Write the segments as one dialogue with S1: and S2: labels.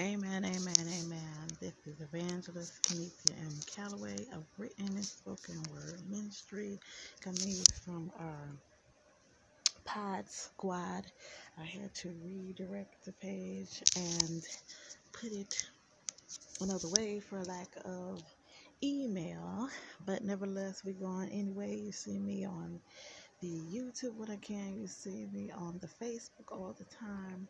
S1: Amen, amen, amen. This is Evangelist Kenithia M. Calloway of Written and Spoken Word Ministry, coming from our Pod Squad. I had to redirect the page and put it another way for lack of email, but nevertheless, we go on anyway. You see me on the YouTube when I can, you see me on the Facebook all the time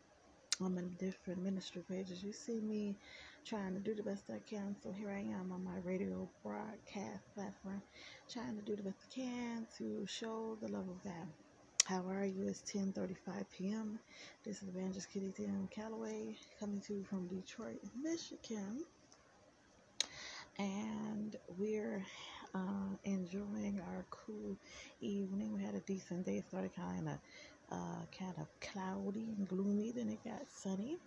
S1: on my different ministry pages. You see me trying to do the best I can. So here I am on my radio broadcast platform, trying to do the best I can to show the love of God. How are you? It's 10:35 p.m. This is Evangelist Kitty Tim Calloway coming to you from Detroit, Michigan, and we're uh, enjoying our cool evening. We had a decent day. It started kind of uh, kind of cloudy and gloomy. Then it got sunny.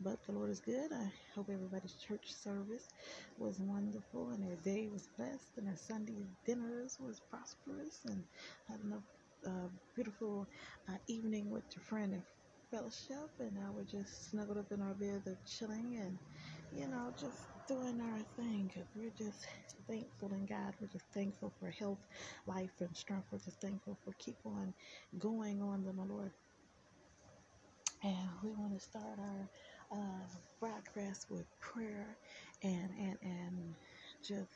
S1: But the Lord is good. I hope everybody's church service was wonderful and their day was blessed and their Sunday dinners was prosperous and had enough uh, beautiful uh, evening with your friend and fellowship. And now we're just snuggled up in our bed, chilling and, you know, just doing our thing because we're just thankful in God. We're just thankful for health, life, and strength. We're just thankful for keep on going on the Lord. And we want to start our uh, broadcast with prayer and and and just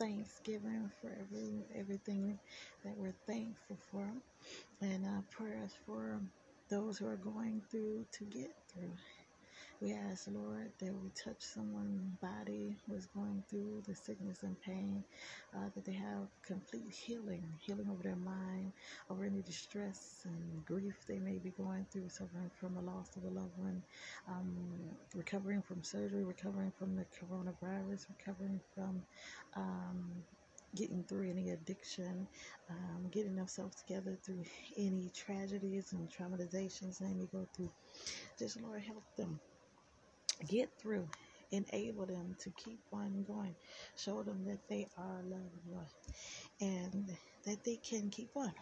S1: thanksgiving for every everything that we're thankful for, and uh, prayers for those who are going through to get through. We ask, Lord, that we touch someone's body who is going through the sickness and pain, uh, that they have complete healing, healing over their mind, over any distress and grief they may be going through, suffering from the loss of a loved one, um, recovering from surgery, recovering from the coronavirus, recovering from um, getting through any addiction, um, getting themselves together through any tragedies and traumatizations they may go through. Just Lord, help them get through, enable them to keep on going, show them that they are loved, and that they can keep on.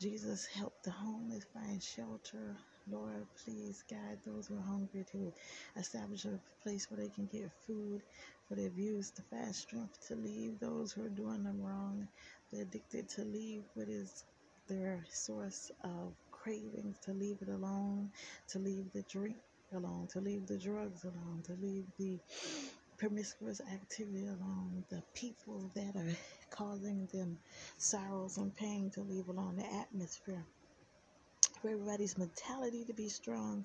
S1: Jesus, help the homeless find shelter. Lord, please guide those who are hungry to establish a place where they can get food, for their views to find strength to leave those who are doing them wrong. They're addicted to leave what is their source of cravings, to leave it alone, to leave the drink alone, to leave the drugs alone, to leave the promiscuous activity alone, the people that are causing them sorrows and pain to leave alone, the atmosphere. For everybody's mentality to be strong,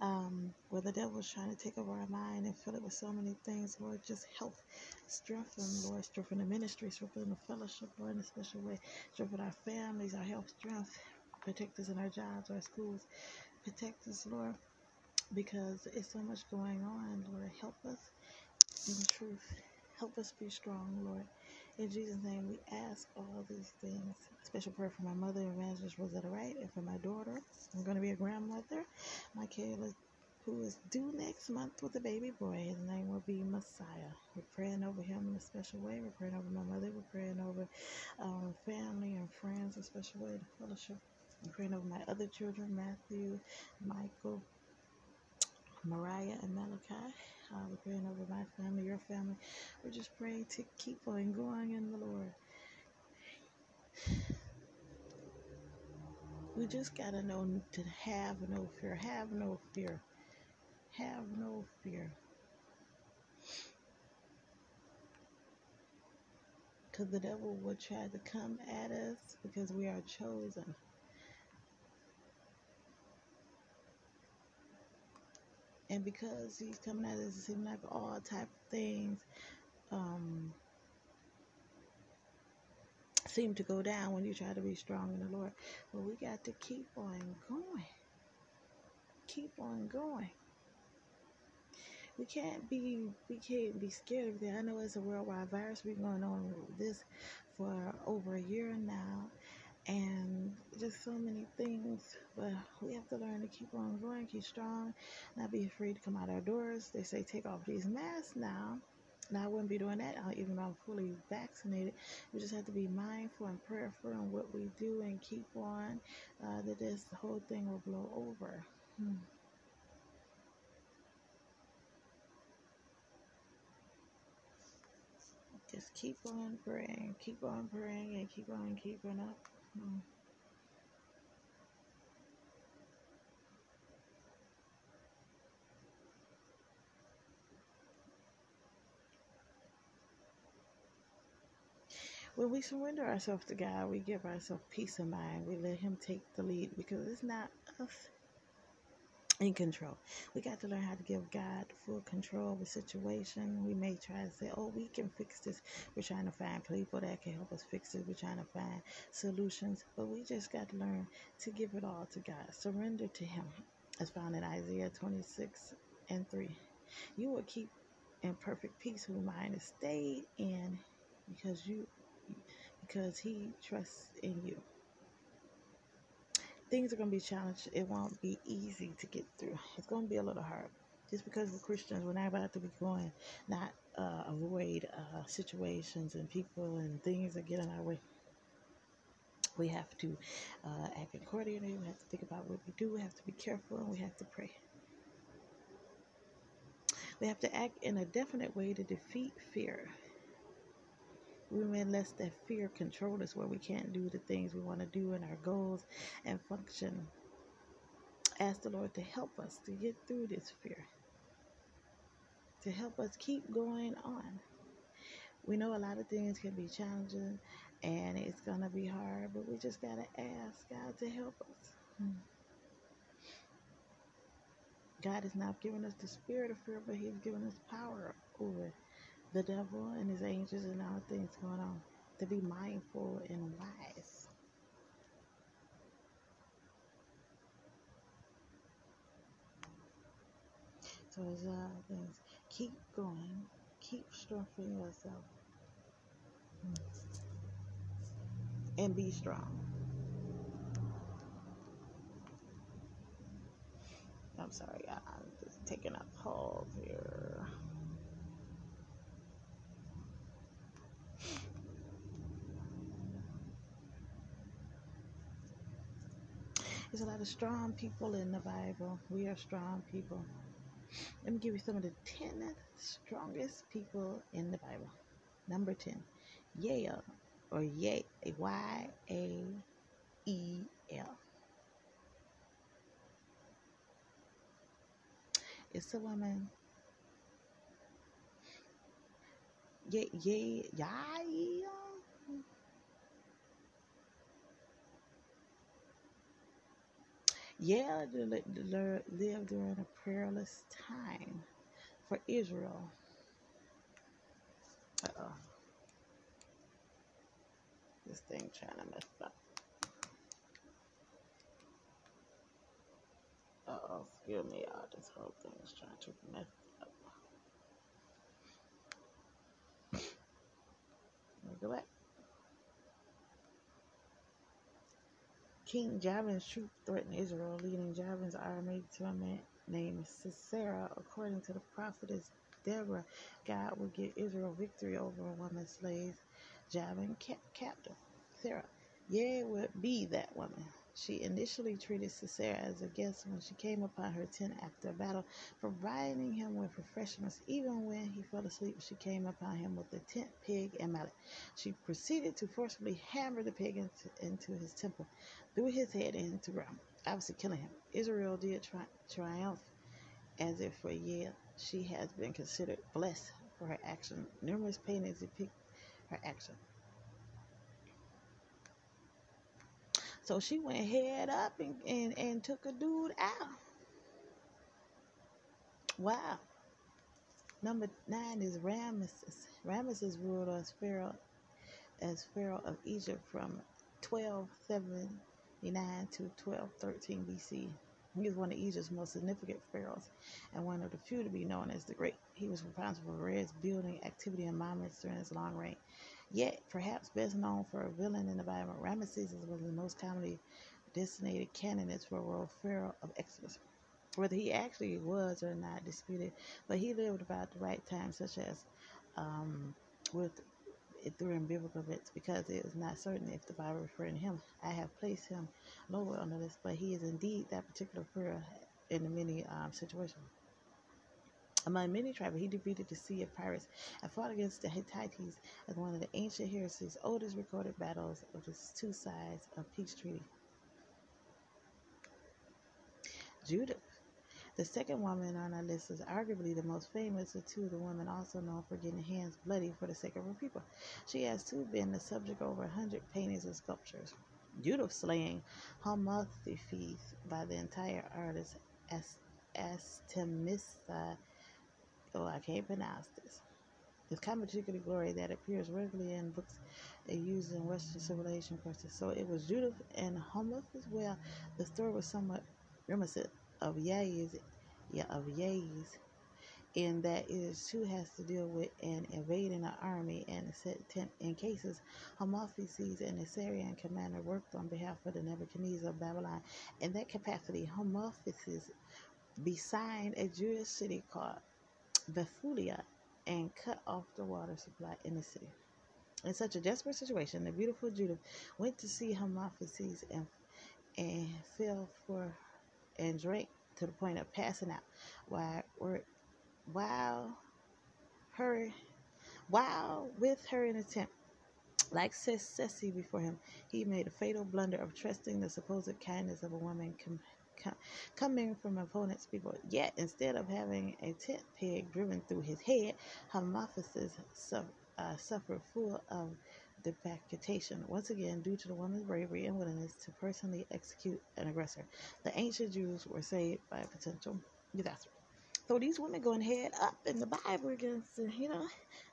S1: um, where the devil's trying to take over our mind and fill it with so many things, Lord, just help strengthen, Lord, strengthen the ministry, strengthen the fellowship, Lord, in a special way, strengthen our families, our health, strength, protect us in our jobs, our schools, protect us, Lord because it's so much going on, Lord. Help us in truth. Help us be strong, Lord. In Jesus' name, we ask all these things. Special prayer for my mother, Evangelist Rosetta Wright, and for my daughter. I'm going to be a grandmother, Michaela, who is due next month with a baby boy. His name will be Messiah. We're praying over him in a special way. We're praying over my mother. We're praying over family and friends in a special way, the fellowship. I'm praying over my other children, Matthew, Michael, Mariah and Malachi. Uh, we're praying over my family, your family. We're just praying to keep on going in the Lord. We just got to know to have no fear. Have no fear. Have no fear. Because the devil will try to come at us because we are chosen. And because he's coming at us, it seems like all type of things um, seem to go down when you try to be strong in the Lord. But we got to keep on going. Keep on going. We can't be we can't be scared of that. I know it's a worldwide virus. We've been going on with this for over a year now and just so many things. But we have to learn to keep on going, keep strong, not be afraid to come out our doors. They say take off these masks now. Now I wouldn't be doing that even though I'm fully vaccinated. We just have to be mindful and prayerful in what we do and keep on uh, that this whole thing will blow over. Hmm. Just keep on praying, keep on praying, and keep on keeping up. Mm. When we surrender ourselves to God, we give ourselves peace of mind. We let Him take the lead because it's not us in control. We got to learn how to give God full control of the situation. We may try to say, oh, we can fix this. We're trying to find people that can help us fix it. We're trying to find solutions. But we just got to learn to give it all to God. Surrender to Him, as found in Isaiah 26 and 3. You will keep in perfect peace whose mind is stayed in because you because he trusts in you. Things are going to be challenged. It won't be easy to get through. It's going to be a little hard. Just because we're Christians, we're not about to be going, not uh, avoid uh, situations and people and things that get in our way. We have to uh, act accordingly. We have to think about what we do. We have to be careful and we have to pray. We have to act in a definite way to defeat fear. We may let that fear control us where we can't do the things we want to do and our goals and function. Ask the Lord to help us to get through this fear, to help us keep going on. We know a lot of things can be challenging and it's going to be hard, but we just got to ask God to help us. Hmm. God has not given us the spirit of fear, but He's given us power over the devil and his angels and all things going on. To be mindful and wise. So there's a uh, lot of things. Keep going. Keep strengthening yourself. And be strong. I'm sorry, I'm just taking a pause here. There's a lot of strong people in the Bible. We are strong people. Let me give you some of the 10 strongest people in the Bible. Number 10, Yael, or Ye, Y A E L. It's a woman. Ye, Yael. Yeah, lived during a perilous time for Israel. Uh oh. This thing trying to mess up. Uh oh, excuse me, y'all. This whole thing is trying to mess up. Let me go back. King Jabin's troops threatened Israel, leading Jabin's army to a man named Sisera. According to the prophetess Deborah, God would give Israel victory over a woman slave, Jabin kept captive. Sarah, yeah, it would be that woman. She initially treated Sisera as a guest when she came upon her tent after a battle, providing him with refreshments. Even when he fell asleep, she came upon him with the tent pig and mallet. She proceeded to forcibly hammer the pig into, into his temple, threw his head into ground, obviously killing him. Israel did tri- triumph as if for a year she has been considered blessed for her action. Numerous paintings depict her action. So she went head up and, and, and took a dude out. Wow. Number nine is Ramesses. Ramesses ruled as Pharaoh as Pharaoh of Egypt from 1279 to 1213 BC. He was one of Egypt's most significant pharaohs and one of the few to be known as the Great. He was responsible for various building activity and monuments during his long reign. Yet, perhaps best known for a villain in the Bible, Ramesses was one of the most commonly designated candidates for a world pharaoh of Exodus. Whether he actually was or not disputed, but he lived about the right time, such as um, with during biblical events, because it is not certain if the Bible referring to him. I have placed him lower on the list, but he is indeed that particular pharaoh in many um, situations. Among many tribes, he defeated the Sea of Pirates and fought against the Hittites as one of the ancient heresies' oldest recorded battles of the two sides of peace treaty. Judith. The second woman on our list is arguably the most famous of two, the woman also known for getting hands bloody for the sake of her people. She has too been the subject of over a hundred paintings and sculptures. Judith slaying Harmothies by the entire artist as Astemisa. Oh, I can't pronounce this. It's kind of particular glory that appears regularly in books used in Western civilization courses. So it was Judith and Harmoth as well. The story was somewhat reminiscent of Yays, yeah, of in that is too has to deal with an invading an army and in cases Harmophyses an Assyrian commander worked on behalf of the Nebuchadnezzar of Babylon. In that capacity, Harmophyses besieged a Jewish city called Bethulia and cut off the water supply in the city. In such a desperate situation, the beautiful Judith went to see Harmophyses and and fell for and drank to the point of passing out. While, while her, while with her in a tent, like Ceci before him, he made a fatal blunder of trusting the supposed kindness of a woman com, com, coming from opponent's people. Yet, instead of having a tent peg driven through his head, Harmophyses suffered, uh, suffered full of decapitation, once again due to the woman's bravery and willingness to personally execute an aggressor. The ancient Jews were saved by a potential disaster. So these women going head up in the Bible against, you know,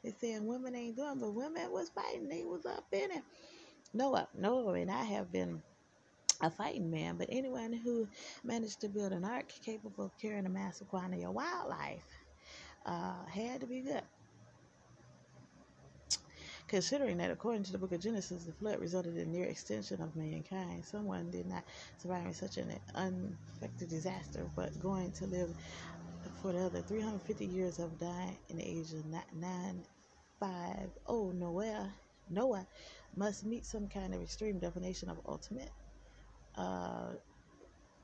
S1: they saying women ain't doing, but women was fighting. They was up in it. Noah, Noah, and I have been a fighting man, but anyone who managed to build an ark capable of carrying a massive quantity of wildlife uh, had to be good. Considering that, according to the book of Genesis, the flood resulted in near extinction of mankind, someone did not survive in such an unexpected disaster, but going to live for the other 350 years of dying in the age of 950, Noah, Noah must meet some kind of extreme definition of ultimate uh,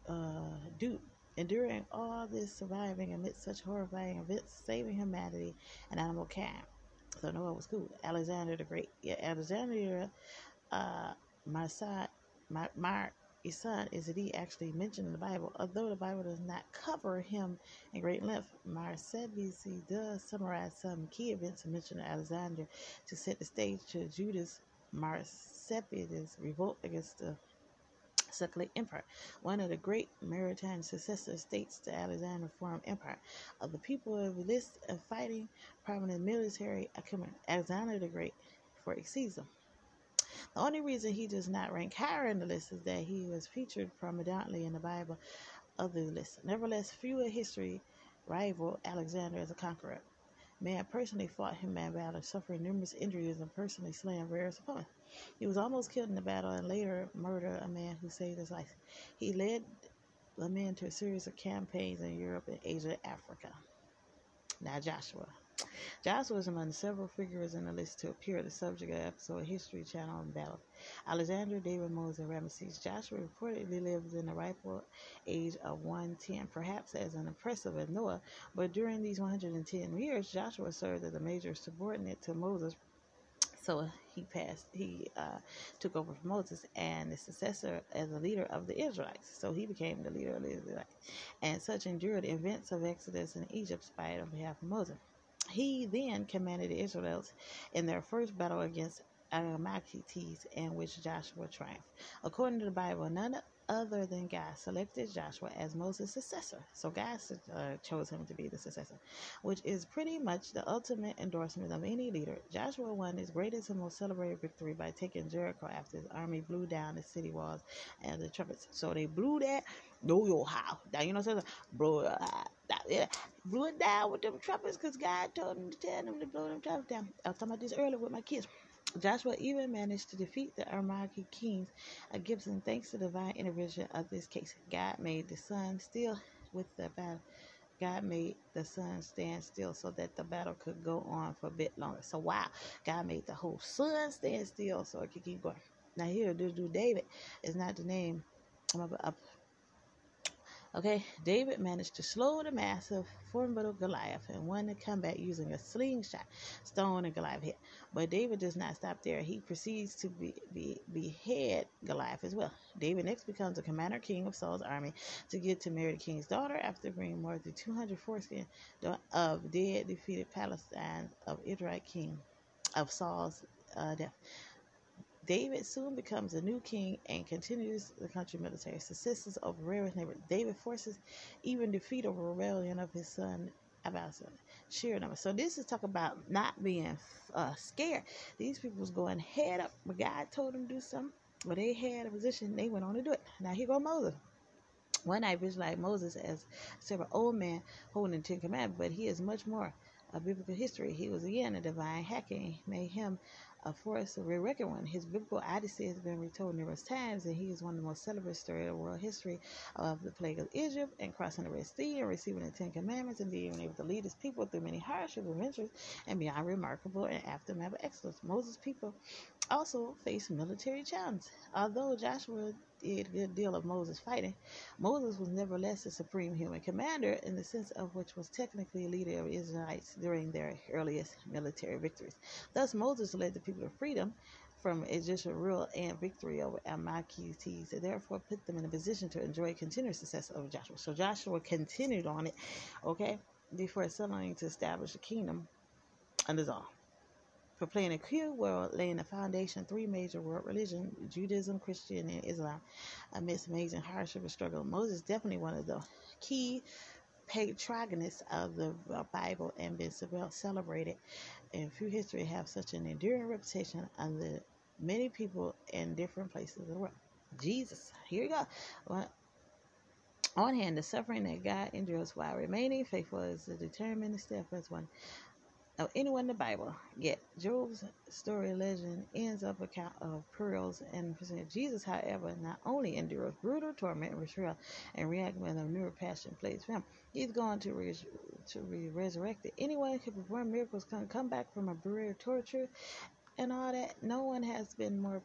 S1: uh, dude. Enduring all this, surviving amidst such horrifying events, saving humanity and animal kind. So Noah was cool. Alexander the Great. Yeah, Alexander, uh, my son, my, my son is actually mentioned in the Bible, although the Bible does not cover him in great length. Marseilles does summarize some key events mentioned Alexander to set the stage to Judas Marseilles' revolt against the Seleucid Empire, one of the great maritime successor states to Alexander formed empire. Of the people of this fighting prominent military Alexander the Great for exceeds them. The only reason he does not rank higher in the list is that he was featured prominently in the Bible of the list. Nevertheless, few in history rival Alexander as a conqueror. Man personally fought him in battle, suffering numerous injuries and personally slaying various opponents. He was almost killed in the battle and later murdered a man who saved his life. He led the men to a series of campaigns in Europe and Asia Africa. Now Joshua. Joshua is among several figures in the list to appear the subject of episode History Channel and Battle. Alexander, David, Moses, and Ramesses. Joshua reportedly lived in the ripe age of 110, perhaps as an impressive as Noah, but during these 110 years, Joshua served as a major subordinate to Moses so he passed he uh, took over from moses and the successor as a leader of the israelites. So he became the leader of the israelites. And such endured the events of exodus in egypt spied on behalf of moses. He then commanded the israelites in their first battle against Amalekites in which Joshua triumphed. According to the Bible, none other than God selected Joshua as Moses' successor. So God uh, chose him to be the successor, which is pretty much the ultimate endorsement of any leader. Joshua won his greatest and most celebrated victory by taking Jericho after his army blew down the city walls and the trumpets. So they blew that, know your how. Now, you know what I'm saying? Blew, uh, yeah, blew it down with them trumpets because God told them to tell them to blow them trumpets down. I was talking about this earlier with my kids. Joshua even managed to defeat the Amalekite kings of Gibeon thanks to divine intervention of this case. God made the sun still with the battle. God made the sun stand still so that the battle could go on for a bit longer. So wow, God made the whole sun stand still so it could keep going. Now here, dude David is not the name Okay, David managed to slow the massive, formidable Goliath and won the combat using a slingshot, stone, and Goliath head. But David does not stop there. He proceeds to be, be, behead Goliath as well. David next becomes the commander king of Saul's army to get to marry the king's daughter after bringing more than 200 foreskin of dead, defeated Palestine of Israel king of Saul's uh, death. David soon becomes a new king and continues the country military successes over various neighbors. David forces even defeat over rebellion of his son Absalom. Sheer number. So this is talk about not being uh, scared. These people was going head up, but God told them to do something. But they had a position, they went on to do it. Now here go Moses. One night visualized Moses as several old man holding the Ten Commandments, but he is much more a biblical history. He was again a divine hacking, made him a force of record one. His biblical odyssey has been retold numerous times, and he is one of the most celebrated stories of world history of the plague of Egypt and crossing the Red Sea and receiving the Ten Commandments and being able to lead his people through many hardships, adventures, and beyond remarkable and aftermath of excellence. Moses' people also faced military challenges. Although Joshua a good deal of Moses fighting, Moses was nevertheless the supreme human commander in the sense of which was technically a leader of Israelites during their earliest military victories. Thus, Moses led the people to freedom from Egyptian rule and victory over Amalekites, and therefore put them in a position to enjoy continued success over Joshua. So Joshua continued on it, okay, before settling to establish a kingdom under all for playing a key role laying the foundation of three major world religions Judaism, Christian, and Islam amidst amazing hardship and struggle. Moses definitely one of the key protagonists of the uh, Bible and been celebrated and few history have such an enduring reputation under many people in different places of the world. Jesus, here you go. Well, on hand, the suffering that God endures while remaining faithful is the determined steadfast one of anyone in the Bible. Yet Job's story legend ends up account of pearls and. Jesus, however, not only endures brutal torment and betrayal and reaction of newer passion plays for him, he's going to re- to be resurrected. Anyone can perform miracles, can come back from a brutal torture and all that. No one has been more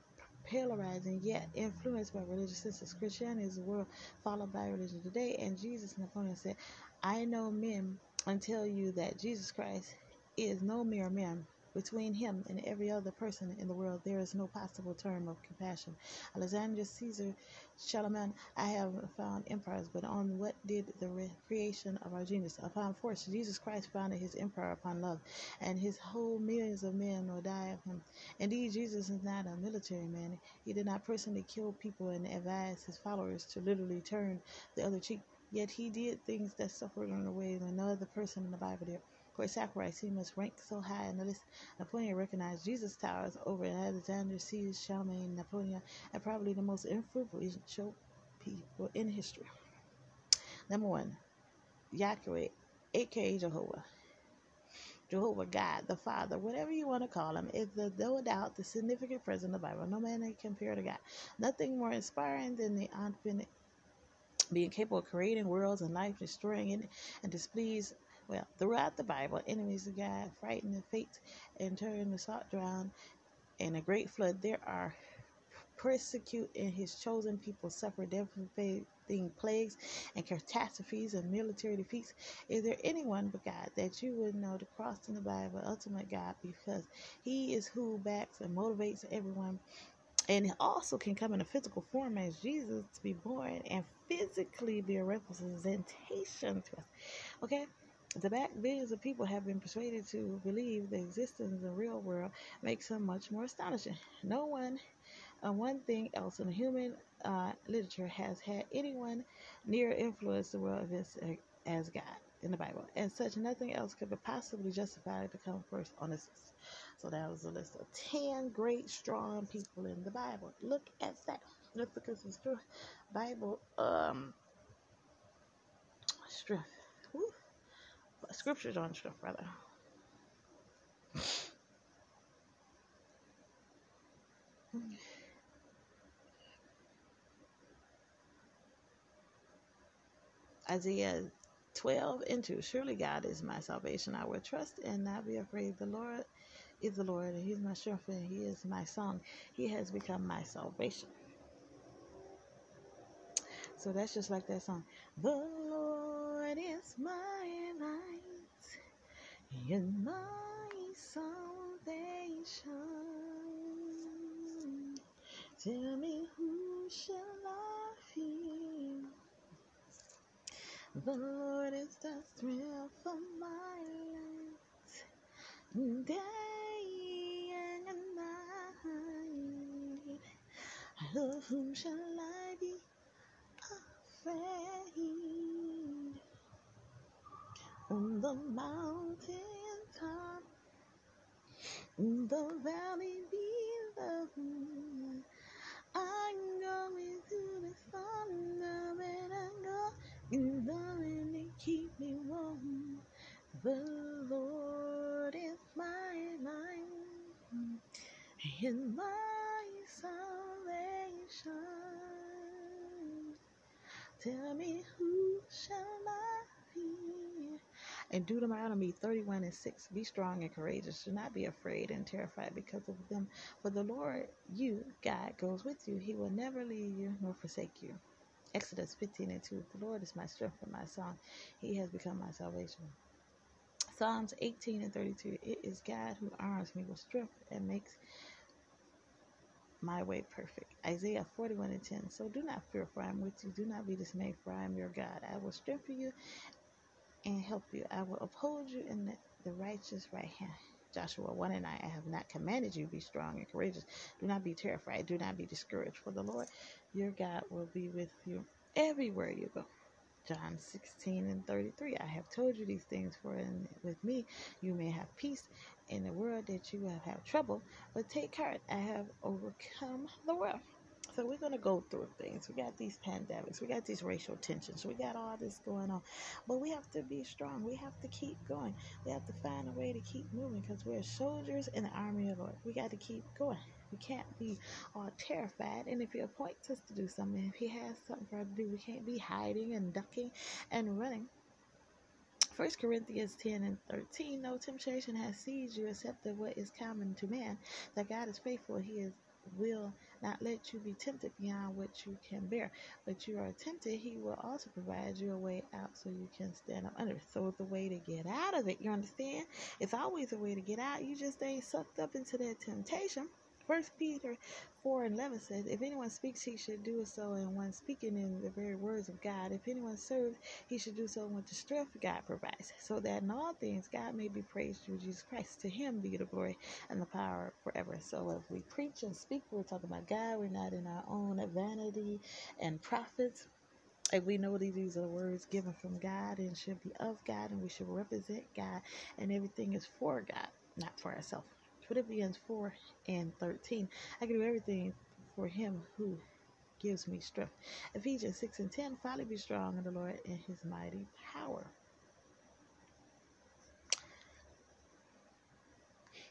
S1: polarizing yet influenced by religious systems. Christianity is the world followed by religion today, and Jesus Napoleon said, I know men and tell you that Jesus Christ is no mere man. Between him and every other person in the world, there is no possible term of compassion. Alexander Caesar Charlemagne, I have found empires, but on what did the creation of our genius? Upon force. Jesus Christ founded his empire upon love, and his whole millions of men will die of him. Indeed, Jesus is not a military man. He did not personally kill people and advise his followers to literally turn the other cheek. Yet he did things that suffered in a way that no other person in the Bible did. For sacrifice, he must rank so high in the list. Napoleon recognized Jesus towers over Alexander Caesar, Charlemagne, Napoleon, and probably the most influential people in history. Number one, Yahweh, aka Jehovah. Jehovah God, the Father, whatever you want to call him, is the no doubt the significant presence in the Bible. No man can compare to God. Nothing more inspiring than the infinite being capable of creating worlds and life, destroying it, and displease well, throughout the Bible, enemies of God frighten the fate and turn the salt drown in a great flood. There are persecute and his chosen people suffer devastating plagues and catastrophes and military defeats. Is there anyone but God that you would know to cross in the Bible, ultimate God, because he is who backs and motivates everyone and it also can come in a physical form as Jesus to be born and physically be a representation to us. Okay? The back billions of people have been persuaded to believe the existence of the real world makes them much more astonishing. No one, uh, one thing else in human uh, literature has had anyone near influence the world events uh, as God in the Bible, and such nothing else could possibly justify it to come first on this list. So that was a list of ten great, strong people in the Bible. Look at that. Look at some strength. Bible um strength scriptures on stuff, rather. Isaiah 12 and 2. Surely God is my salvation. I will trust and not be afraid. The Lord is the Lord, and He's my strength, and He is my song. He has become my salvation. So that's just like that song. The Lord is my and my salvation. Tell me who shall I fear? The Lord is the strength of my life, day and night. Of whom shall I be afraid? On the mountain top, in the valley below, I'm going through the thunder and I go in the wind keep me warm. The Lord is my light and my salvation. Tell me who And Deuteronomy 31 and 6 Be strong and courageous. Do not be afraid and terrified because of them. For the Lord, you, God, goes with you. He will never leave you nor forsake you. Exodus 15 and 2 The Lord is my strength and my song. He has become my salvation. Psalms 18 and 32 It is God who arms me with strength and makes my way perfect. Isaiah 41 and 10 So do not fear, for I am with you. Do not be dismayed, for I am your God. I will strengthen you and help you. I will uphold you in the, the righteous right hand. Joshua 1 and 9, I have not commanded you, be strong and courageous. Do not be terrified. Do not be discouraged, for the Lord your God will be with you everywhere you go. John 16 and 33, I have told you these things, for in, with me you may have peace. In the world that you have had trouble, but take heart, I have overcome the world. So we're going to go through things. We got these pandemics. We got these racial tensions. We got all this going on. But we have to be strong. We have to keep going. We have to find a way to keep moving because we're soldiers in the army of Lord. We got to keep going. We can't be all terrified. And if He appoints us to do something, if He has something for us to do, we can't be hiding and ducking and running. 1 Corinthians 10 and 13 No temptation has seized you except that what is common to man, that God is faithful. He is will not let you be tempted beyond what you can bear. But you are tempted, he will also provide you a way out so you can stand up under. So it's a way to get out of it. You understand? It's always a way to get out. You just ain't sucked up into that temptation. First Peter 4 and 11 says, If anyone speaks, he should do so, and one speaking in the very words of God. If anyone serves, he should do so with the strength God provides, so that in all things God may be praised through Jesus Christ. To him be the glory and the power forever. So if we preach and speak, we're talking about God. We're not in our own vanity and profits. And we know these are the words given from God and should be of God, and we should represent God, and everything is for God, not for ourselves. Philippians 4 and 13. I can do everything for him who gives me strength. Ephesians 6 and 10. Finally be strong in the Lord and his mighty power.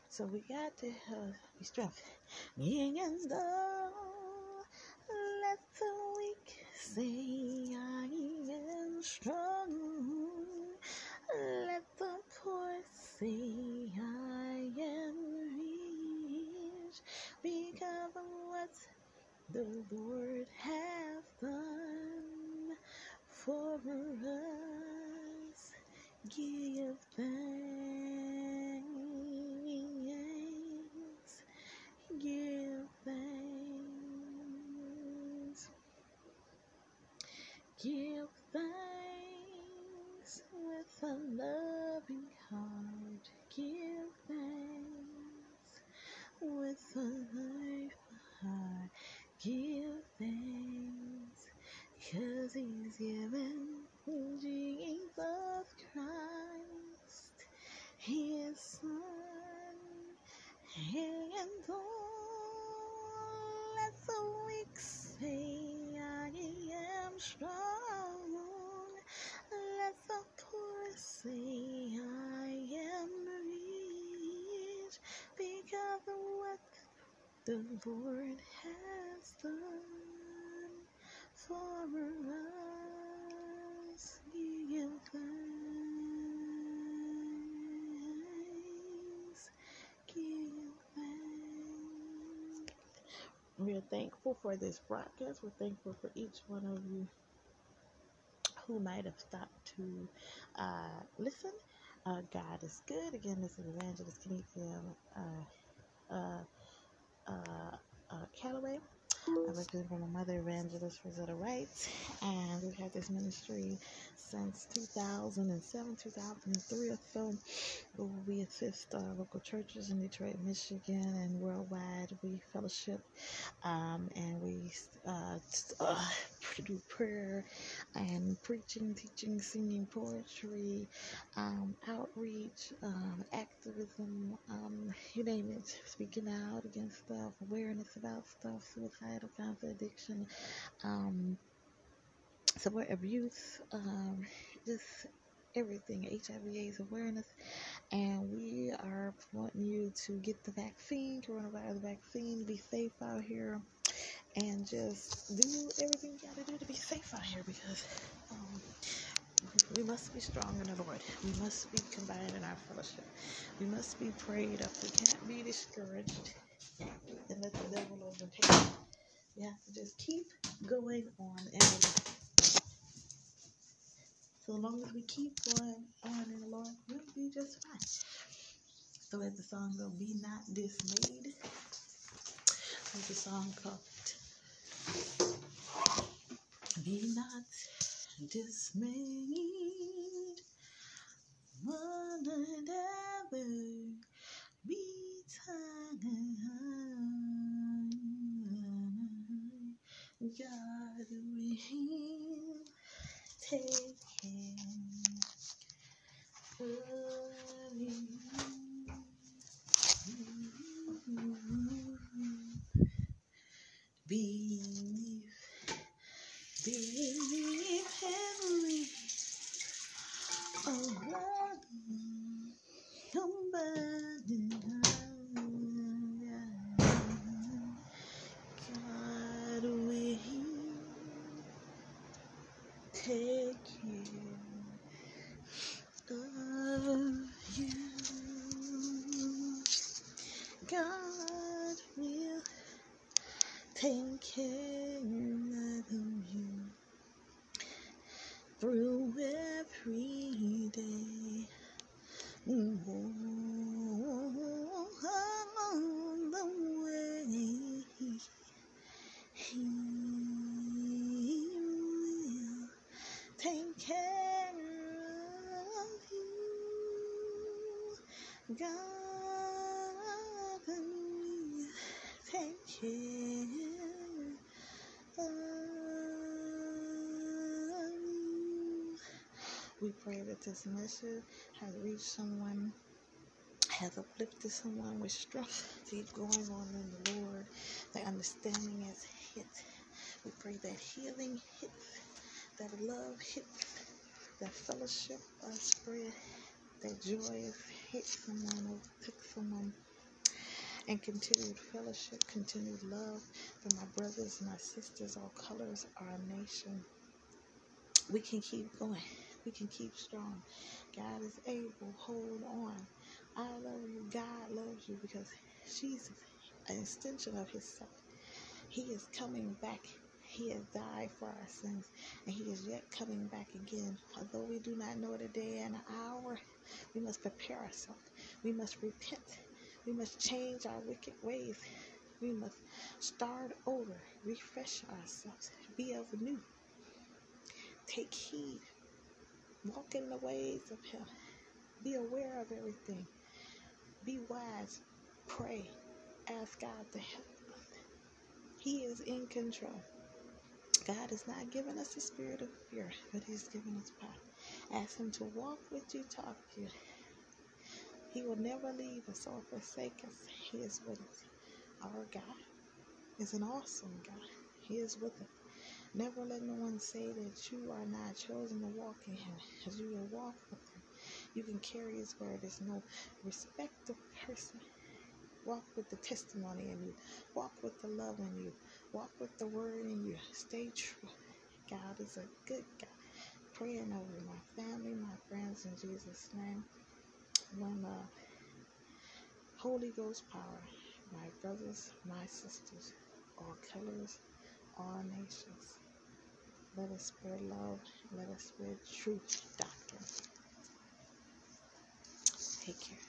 S1: So we got to uh, be strong. And though let the weak say I am strong, the Lord given Jesus Christ, His Son, and all let the weak say I am strong. Let the poor say I am rich because of what the Lord has done for us. We are thankful for this broadcast. We're thankful for each one of you who might have stopped to uh, listen. Uh, God is good. Again, this is Evangelist Kenethia uh, uh, uh, uh, Calloway. I represent from my mother, Evangelist Rosetta Wright, and we've had this ministry since 2007, 2003 or so. We assist uh, local churches in Detroit, Michigan, and worldwide. Fellowship um, and we uh, uh, do prayer and preaching, teaching, singing, poetry, um, outreach, um, activism, um, you name it, speaking out against stuff, awareness about stuff, suicidal cancer, addiction, um, support abuse, um, just everything, HIV/AIDS awareness, and we are wanting you to get the vaccine, coronavirus vaccine, be safe out here, and just do everything you gotta do to be safe out here because um, we must be strong in the Lord. We must be combined in our fellowship. We must be prayed up. We can't be discouraged and let the devil overtake. We have to just keep going on and so long as we keep going on in the Lord, we'll be just fine. So as the song goes, be not dismayed. There's a song called Be not dismayed. One and ever be time. God will take Beneath, beneath heavenly, oh God, somebody, God will take care of you. God will take This message has reached someone, has uplifted someone with keep going on in the Lord. That understanding is hit. We pray that healing hits, that love hits, that fellowship uh, spread, that joy is hit someone, or overtook someone, and continued fellowship, continued love for my brothers, my sisters, all colors, our nation. We can keep going. We can keep strong. God is able. Hold on. I love you. God loves you because Jesus, an extension of Himself. He is coming back. He has died for our sins, and He is yet coming back again. Although we do not know the day and the hour, we must prepare ourselves. We must repent. We must change our wicked ways. We must start over, refresh ourselves, be of new. Take heed. Walk in the ways of Him. Be aware of everything. Be wise. Pray. Ask God to help. He is in control. God has not given us a spirit of fear, but He's given us power. Ask Him to walk with you, talk to you. He will never leave us or forsake us. He is with us. Our God is an awesome God. He is with us. Never let no one say that you are not chosen to walk in Him, as you will walk with Him. You can carry His word. There's no respect of person. Walk with the testimony in you. Walk with the love in you. Walk with the word in you. Stay true. God is a good God. Praying over my family, my friends, in Jesus' name. One the Holy Ghost power. My brothers, my sisters, all colors, all nations. Let us spread love. Let us spread truth doctrine. Take care.